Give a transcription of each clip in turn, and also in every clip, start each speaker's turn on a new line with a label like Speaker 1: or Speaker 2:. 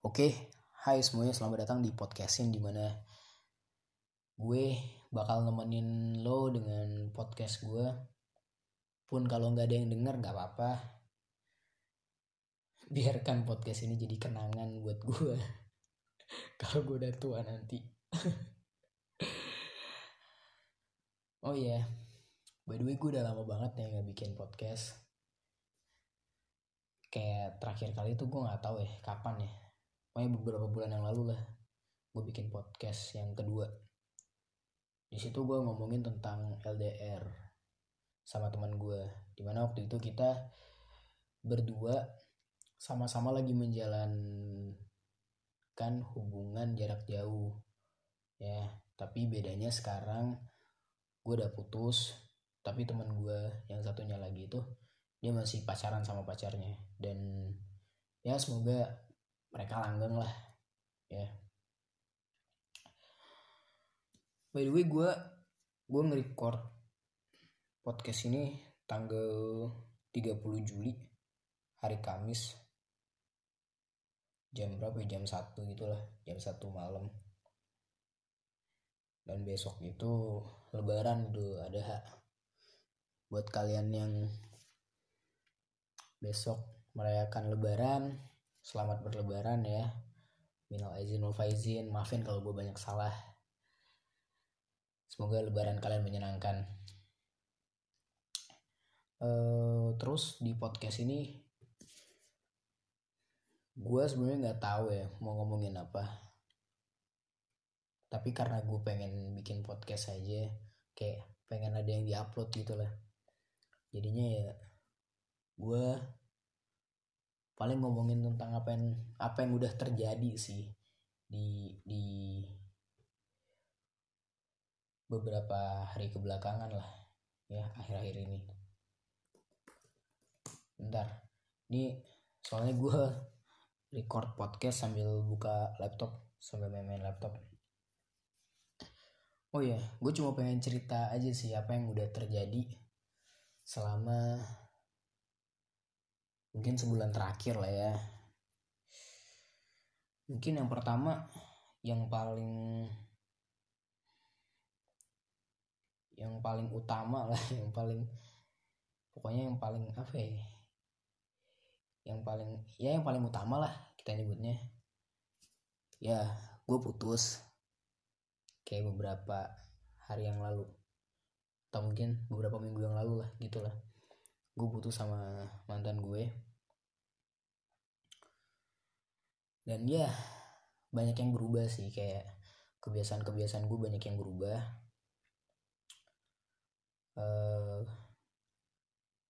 Speaker 1: Oke, hai semuanya, selamat datang di podcastin di mana gue bakal nemenin lo dengan podcast gue. Pun kalau nggak ada yang denger nggak apa-apa. Biarkan podcast ini jadi kenangan buat gue. kalau gue udah tua nanti. oh iya, yeah. by the way gue udah lama banget ya nggak bikin podcast. Kayak terakhir kali itu gue nggak tahu ya kapan ya pokoknya beberapa bulan yang lalu lah gue bikin podcast yang kedua. Di situ gue ngomongin tentang LDR sama teman gue di mana waktu itu kita berdua sama-sama lagi menjalankan hubungan jarak jauh ya. Tapi bedanya sekarang gue udah putus tapi teman gue yang satunya lagi itu dia masih pacaran sama pacarnya. Dan ya semoga mereka langgeng lah ya. By the way gue gue nge-record podcast ini tanggal 30 Juli hari Kamis. Jam berapa ya? jam satu gitulah jam satu malam. Dan besok itu lebaran tuh ada hak buat kalian yang besok merayakan lebaran selamat berlebaran ya. Minal aizin wal faizin. Maafin kalau gue banyak salah. Semoga lebaran kalian menyenangkan. Uh, terus di podcast ini gue sebenarnya nggak tahu ya mau ngomongin apa. Tapi karena gue pengen bikin podcast aja kayak pengen ada yang diupload gitu lah. Jadinya ya gue paling ngomongin tentang apa yang apa yang udah terjadi sih di di beberapa hari kebelakangan lah ya akhir-akhir ini. Bentar. Ini soalnya gue record podcast sambil buka laptop sambil main-main laptop. Oh ya gue cuma pengen cerita aja sih apa yang udah terjadi selama mungkin sebulan terakhir lah ya. Mungkin yang pertama yang paling yang paling utama lah yang paling pokoknya yang paling apa ya? Yang paling ya yang paling utama lah kita nyebutnya. Ya gue putus kayak beberapa hari yang lalu. Atau mungkin beberapa minggu yang lalu lah gitulah gue putus sama mantan gue. Dan ya banyak yang berubah sih kayak kebiasaan-kebiasaan gue banyak yang berubah. Uh,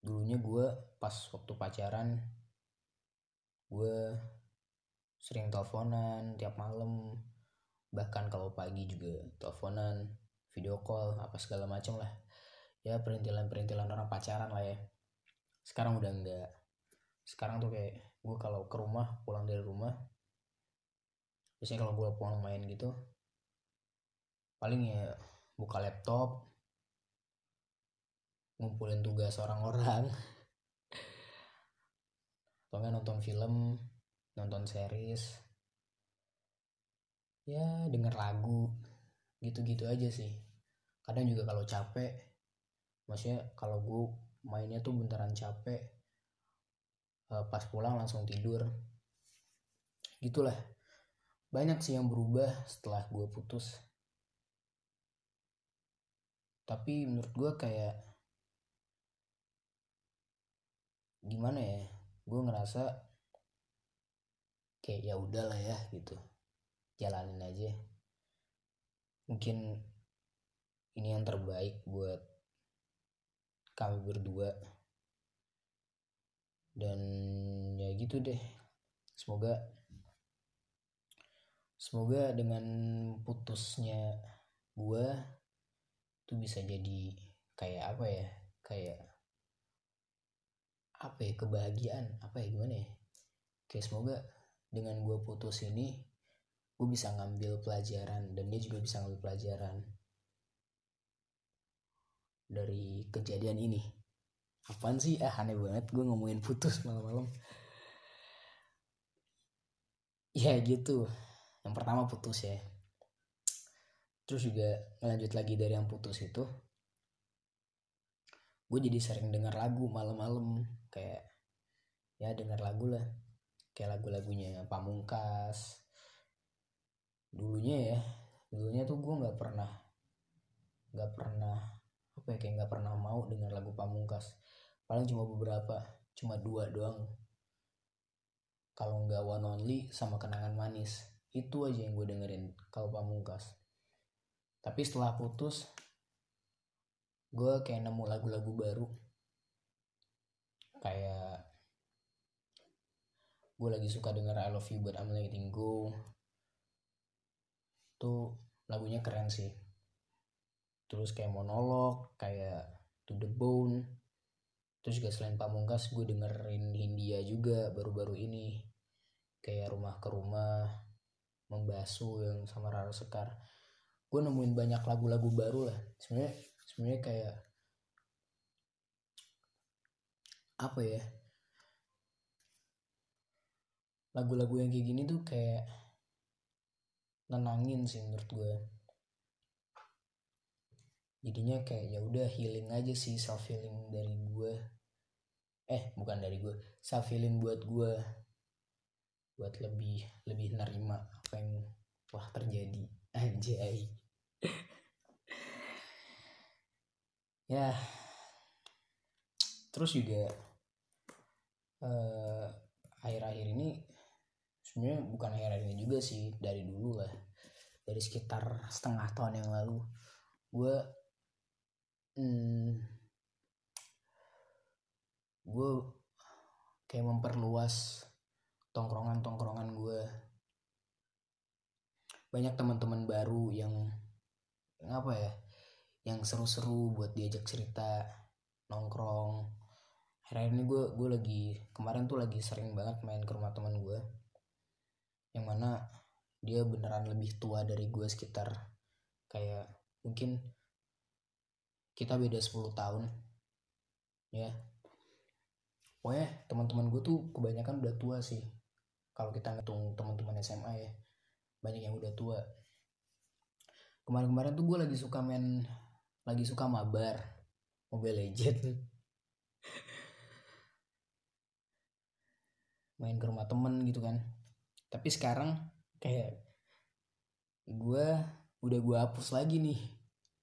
Speaker 1: dulunya gue pas waktu pacaran gue sering teleponan tiap malam. Bahkan kalau pagi juga teleponan video call apa segala macam lah. Ya perintilan-perintilan orang pacaran lah ya sekarang udah enggak sekarang tuh kayak gue kalau ke rumah pulang dari rumah biasanya kalau gue pulang main gitu paling ya buka laptop ngumpulin tugas orang-orang. Atau nggak nonton film nonton series. Ya denger lagu gitu-gitu aja sih. Kadang juga kalau capek maksudnya kalau gue mainnya tuh beneran capek. Uh, pas pulang langsung tidur. Gitulah. Banyak sih yang berubah setelah gue putus. Tapi menurut gue kayak gimana ya gue ngerasa kayak ya udahlah ya gitu. Jalanin aja. Mungkin ini yang terbaik buat kami berdua. Dan ya gitu deh. Semoga semoga dengan putusnya gue tuh bisa jadi kayak apa ya? Kayak apa ya? Kebahagiaan. Apa ya? Gimana ya? Kayak semoga dengan gue putus ini gue bisa ngambil pelajaran dan dia juga bisa ngambil pelajaran dari kejadian ini. Apaan sih? Ah aneh banget gue ngomongin putus malam-malam. Ya gitu. Yang pertama putus ya. Terus juga ngelanjut lagi dari yang putus itu. Gue jadi sering dengar lagu malam-malam. Kayak ya dengar lagu lah. Kayak lagu-lagunya Pamungkas. Dulunya ya dulunya tuh gue nggak pernah nggak pernah apa ya kayak nggak pernah mau dengar lagu Pamungkas. Paling cuma beberapa cuma dua doang. Kalau nggak One Only sama Kenangan Manis. Itu aja yang gue dengerin kalau Pamungkas. Tapi setelah putus gue kayak nemu lagu-lagu baru. Kayak gue lagi suka denger I Love You But I'm Letting Go. Tuh lagunya keren sih terus kayak monolog kayak To The Bone. Terus juga selain Pamungkas gue dengerin Hindia juga baru-baru ini. Kayak rumah ke rumah membasuh yang sama Rara Sekar. Gue nemuin banyak lagu-lagu baru lah. Sebenarnya sebenarnya kayak apa ya? Lagu-lagu yang kayak gini tuh kayak nenangin sih menurut gue jadinya kayak ya udah healing aja sih self healing dari gue eh bukan dari gue self healing buat gue buat lebih lebih nerima apa yang telah terjadi. Anjay. Ya. Terus juga eh, akhir-akhir ini sebenarnya bukan akhir-akhir ini juga sih dari dulu lah. Dari sekitar setengah tahun yang lalu gue hmm, gue kayak memperluas tongkrongan-tongkrongan gue banyak teman-teman baru yang, yang apa ya yang seru-seru buat diajak cerita nongkrong. Akhir-akhir ini gue gue lagi kemarin tuh lagi sering banget main ke rumah teman gue yang mana dia beneran lebih tua dari gue sekitar kayak mungkin kita beda 10 tahun. Ya. Pokoknya teman-teman gue tuh kebanyakan udah tua sih. Kalau kita ngitung teman-teman SMA ya banyak yang udah tua. Kemarin-kemarin tuh gue lagi suka main lagi suka mabar Mobile Legend. Main ke rumah temen gitu kan. Tapi sekarang kayak gue udah gue hapus lagi nih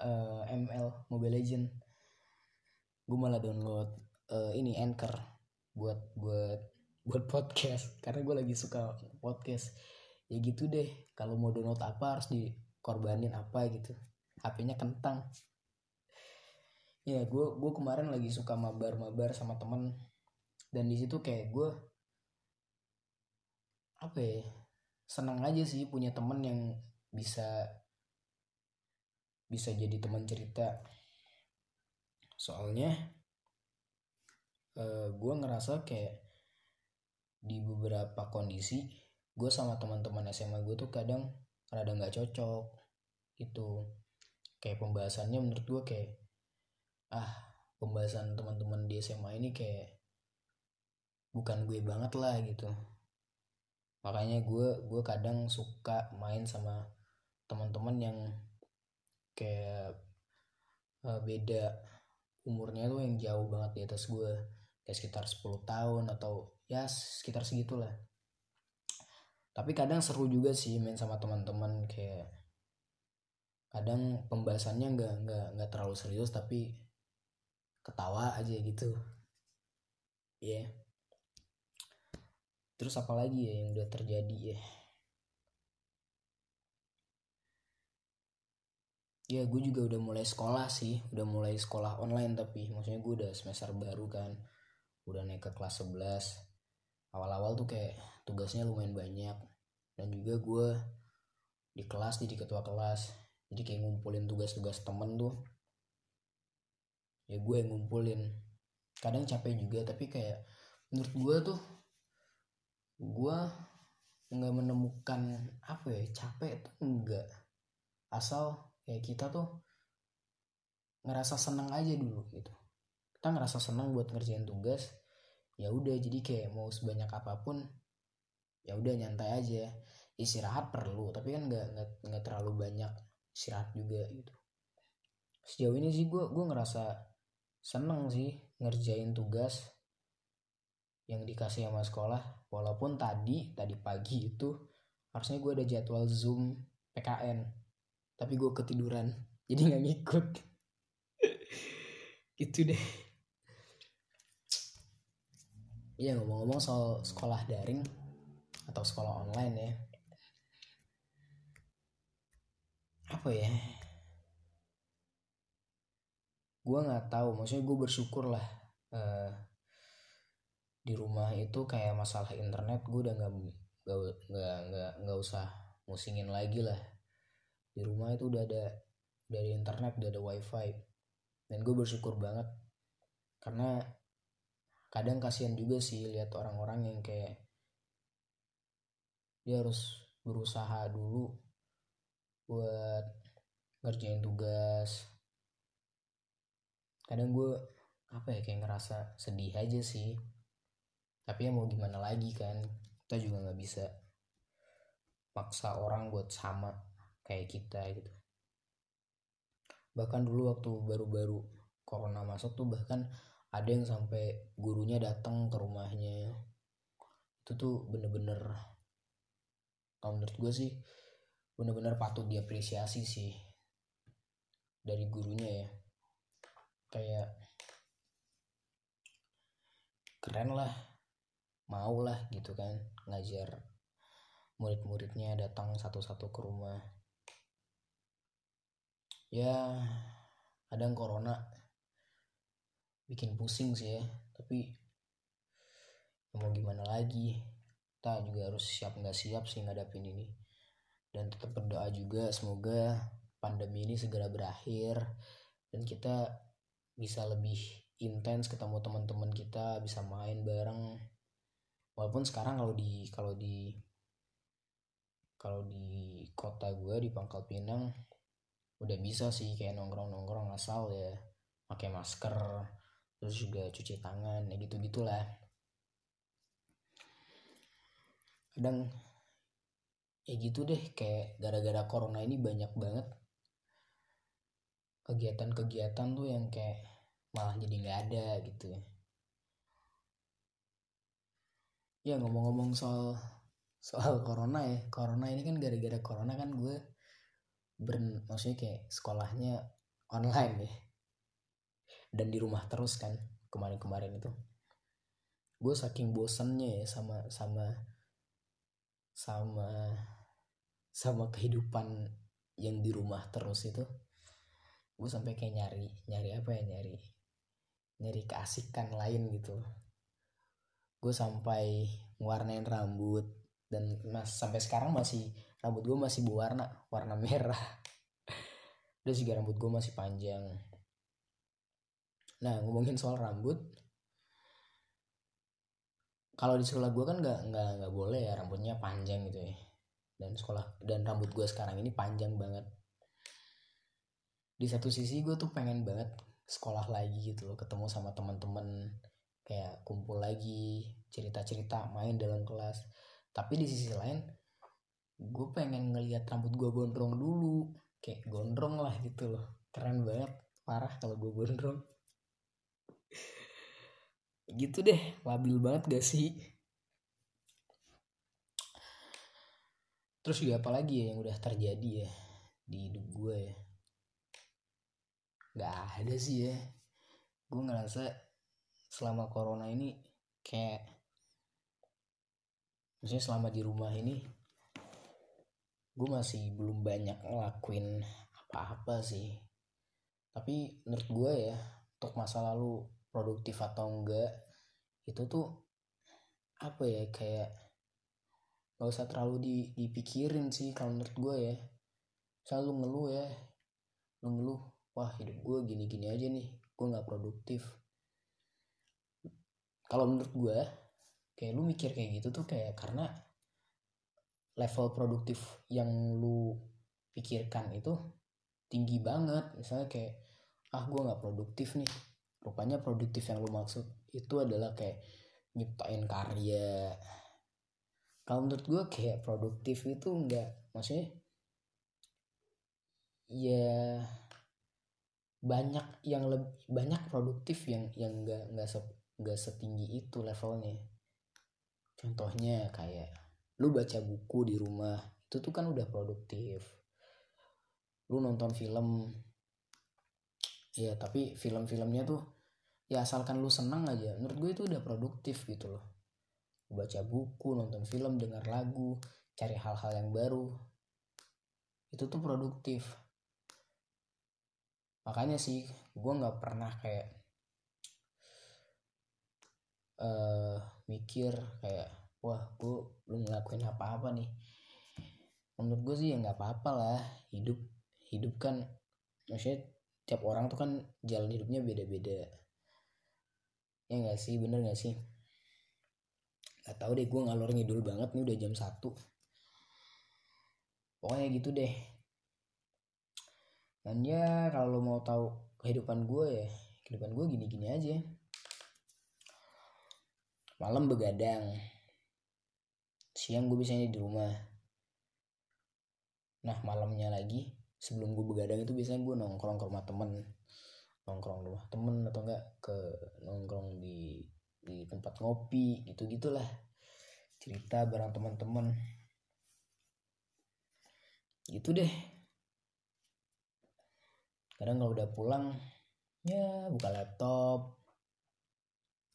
Speaker 1: uh, eh, ML Mobile Legend. Gue malah download uh, ini Anchor buat buat buat podcast. Karena gue lagi suka podcast. Ya gitu deh kalau mau download apa harus dikorbanin apa gitu. HP-nya kentang. Ya gue gue kemarin lagi suka mabar mabar sama temen. Dan di situ kayak gue apa ya senang aja sih punya temen yang bisa bisa jadi teman cerita. Soalnya uh, gue ngerasa kayak di beberapa kondisi gue sama teman-teman SMA gue tuh kadang rada nggak cocok gitu. Kayak pembahasannya menurut gue kayak ah pembahasan teman-teman di SMA ini kayak bukan gue banget lah gitu. Makanya gue gue kadang suka main sama teman-teman yang kayak uh, beda umurnya tuh yang jauh banget di atas gue. Kayak sekitar 10 tahun atau ya sekitar segitulah. Tapi kadang seru juga sih main sama teman-teman kayak kadang pembahasannya nggak nggak nggak terlalu serius tapi ketawa aja gitu. Ya yeah terus apa lagi ya yang udah terjadi ya ya gue juga udah mulai sekolah sih udah mulai sekolah online tapi maksudnya gue udah semester baru kan udah naik ke kelas 11 awal-awal tuh kayak tugasnya lumayan banyak dan juga gue di kelas jadi ketua kelas. Jadi kayak ngumpulin tugas-tugas temen tuh ya gue yang ngumpulin. Kadang capek juga tapi kayak menurut gue tuh gue nggak menemukan apa ya capek tuh enggak asal kayak kita tuh ngerasa senang aja dulu gitu. Kita ngerasa senang buat ngerjain tugas ya udah. Jadi kayak mau sebanyak apa pun ya udah nyantai aja. Istirahat perlu tapi kan nggak nggak terlalu banyak istirahat juga gitu. Sejauh ini sih gue gue ngerasa seneng sih ngerjain tugas yang dikasih sama sekolah. Walaupun tadi tadi pagi itu harusnya gue ada jadwal zoom PKN tapi gue ketiduran jadi nggak ngikut. Gitu deh. Iya ngomong-ngomong soal sekolah daring atau sekolah online ya. Apa ya? Gue nggak tahu maksudnya gue bersyukur lah uh, di rumah itu kayak masalah internet gue udah nggak nggak nggak nggak usah musingin lagi lah di rumah itu udah ada dari internet udah ada wifi. Dan gue bersyukur banget karena kadang kasihan juga sih lihat orang-orang yang kayak dia harus berusaha dulu buat ngerjain tugas. Kadang gue apa ya kayak ngerasa sedih aja sih. Tapi ya mau gimana lagi kan kita juga nggak bisa paksa orang buat sama kayak kita gitu. Bahkan dulu waktu baru-baru corona masuk tuh bahkan ada yang sampai gurunya datang ke rumahnya. Itu tuh bener-bener kalau menurut gue sih bener-bener patut diapresiasi sih dari gurunya ya. Kayak keren lah mau lah gitu kan ngajar murid-muridnya datang satu-satu ke rumah ya kadang corona bikin pusing sih ya. Tapi ya mau gimana lagi? Kita juga harus siap nggak siap sih ngadapin ini. Dan tetap berdoa juga semoga pandemi ini segera berakhir dan kita bisa lebih intens ketemu teman-teman kita bisa main bareng. Walaupun sekarang kalau di kalau di kalau di kota gue di Pangkal Pinang udah bisa sih kayak nongkrong nongkrong asal ya pakai masker terus juga cuci tangan ya gitu gitulah. Kadang ya gitu deh kayak gara-gara corona ini banyak banget kegiatan-kegiatan tuh yang kayak malah jadi nggak ada gitu. Ya ngomong-ngomong soal soal corona ya corona ini kan gara-gara corona kan gue ber maksudnya kayak sekolahnya online ya. Dan di rumah terus kan kemarin-kemarin itu. Gue saking bosennya ya sama sama sama sama kehidupan yang di rumah terus itu. Gue sampai kayak nyari nyari apa ya nyari nyari keasikan lain gitu. Gue sampai warnain rambut dan mas sampai sekarang masih rambut gue masih berwarna warna merah. Dan juga rambut gue masih panjang. Nah ngomongin soal rambut kalau di sekolah gue kan nggak nggak nggak boleh ya rambutnya panjang gitu ya. Dan sekolah dan rambut gue sekarang ini panjang banget. Di satu sisi gue tuh pengen banget sekolah lagi gitu loh ketemu sama teman-teman kayak kumpul lagi cerita-cerita main dalam kelas. Tapi di sisi lain gue pengen ngelihat rambut gue gondrong dulu. Kayak gondrong lah gitu loh. Keren banget. Parah kalau gue gondrong. Gitu deh. Labil banget gak sih? Terus juga apalagi ya yang udah terjadi ya di hidup gue ya? Nggak ada sih ya. Gue ngerasa selama corona ini kayak maksudnya selama di rumah ini gue masih belum banyak ngelakuin apa-apa sih. Tapi menurut gue ya untuk masa lalu produktif atau enggak itu tuh apa ya kayak gak usah terlalu dipikirin sih kalau menurut gue ya. Selalu ngeluh ya lu ngeluh wah hidup gue gini-gini aja nih gue nggak produktif. Kalau menurut gue kayak lu mikir kayak gitu tuh kayak karena level produktif yang lu pikirkan itu tinggi banget. Misalnya kayak ah gue nggak produktif nih. Rupanya produktif yang lu maksud itu adalah kayak nyiptain karya. Kalau menurut gue kayak produktif itu enggak maksudnya ya banyak yang lebih banyak produktif yang yang enggak enggak se, enggak setinggi itu levelnya. Contohnya kayak lu baca buku di rumah itu tuh kan udah produktif. Lu nonton film. Ya tapi film-filmnya tuh ya asalkan lu senang aja menurut gue itu udah produktif gitu loh. Baca buku nonton film dengar lagu cari hal-hal yang baru. Itu tuh produktif. Makanya sih gue nggak pernah kayak uh, mikir kayak wah gue belum ngelakuin apa-apa nih. Menurut gue sih ya nggak apa-apa lah. Hidup hidup kan maksudnya tiap orang tuh kan jalan hidupnya beda-beda. Ya nggak sih? Bener nggak sih? Gak tau deh gue ngalor ngidul banget nih udah jam satu. Pokoknya gitu deh. Dan ya kalau mau tahu kehidupan gue ya kehidupan gue gini-gini aja. Malam begadang siang gue biasanya di rumah. Nah malamnya lagi sebelum gue begadang itu biasanya gue nongkrong ke rumah temen. Nongkrong rumah temen atau enggak ke nongkrong di di tempat ngopi gitu gitulah cerita bareng teman-teman gitu deh. Kadang kalau udah pulang ya buka laptop.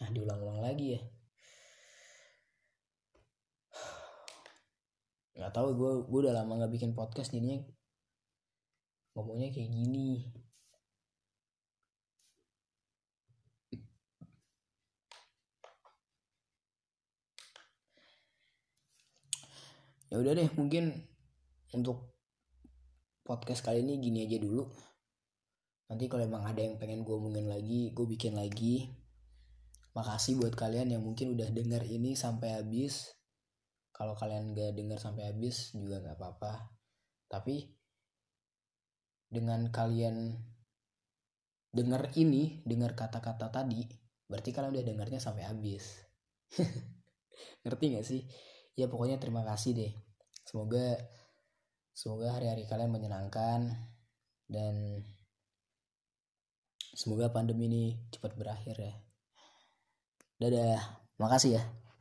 Speaker 1: Nah diulang-ulang lagi ya nggak tahu gue gue udah lama nggak bikin podcast jadinya ngomongnya kayak gini. Ya udah deh mungkin untuk podcast kali ini gini aja dulu. Nanti kalau emang ada yang pengen gue omongin lagi gue bikin lagi. Makasih buat kalian yang mungkin udah denger ini sampai habis kalau kalian gak denger sampai habis juga gak apa-apa. Tapi dengan kalian denger ini denger kata-kata tadi berarti kalian udah dengarnya sampai habis. Ngerti gak sih? Ya pokoknya terima kasih deh. Semoga semoga hari-hari kalian menyenangkan dan semoga pandemi ini cepat berakhir ya. Dadah. Makasih ya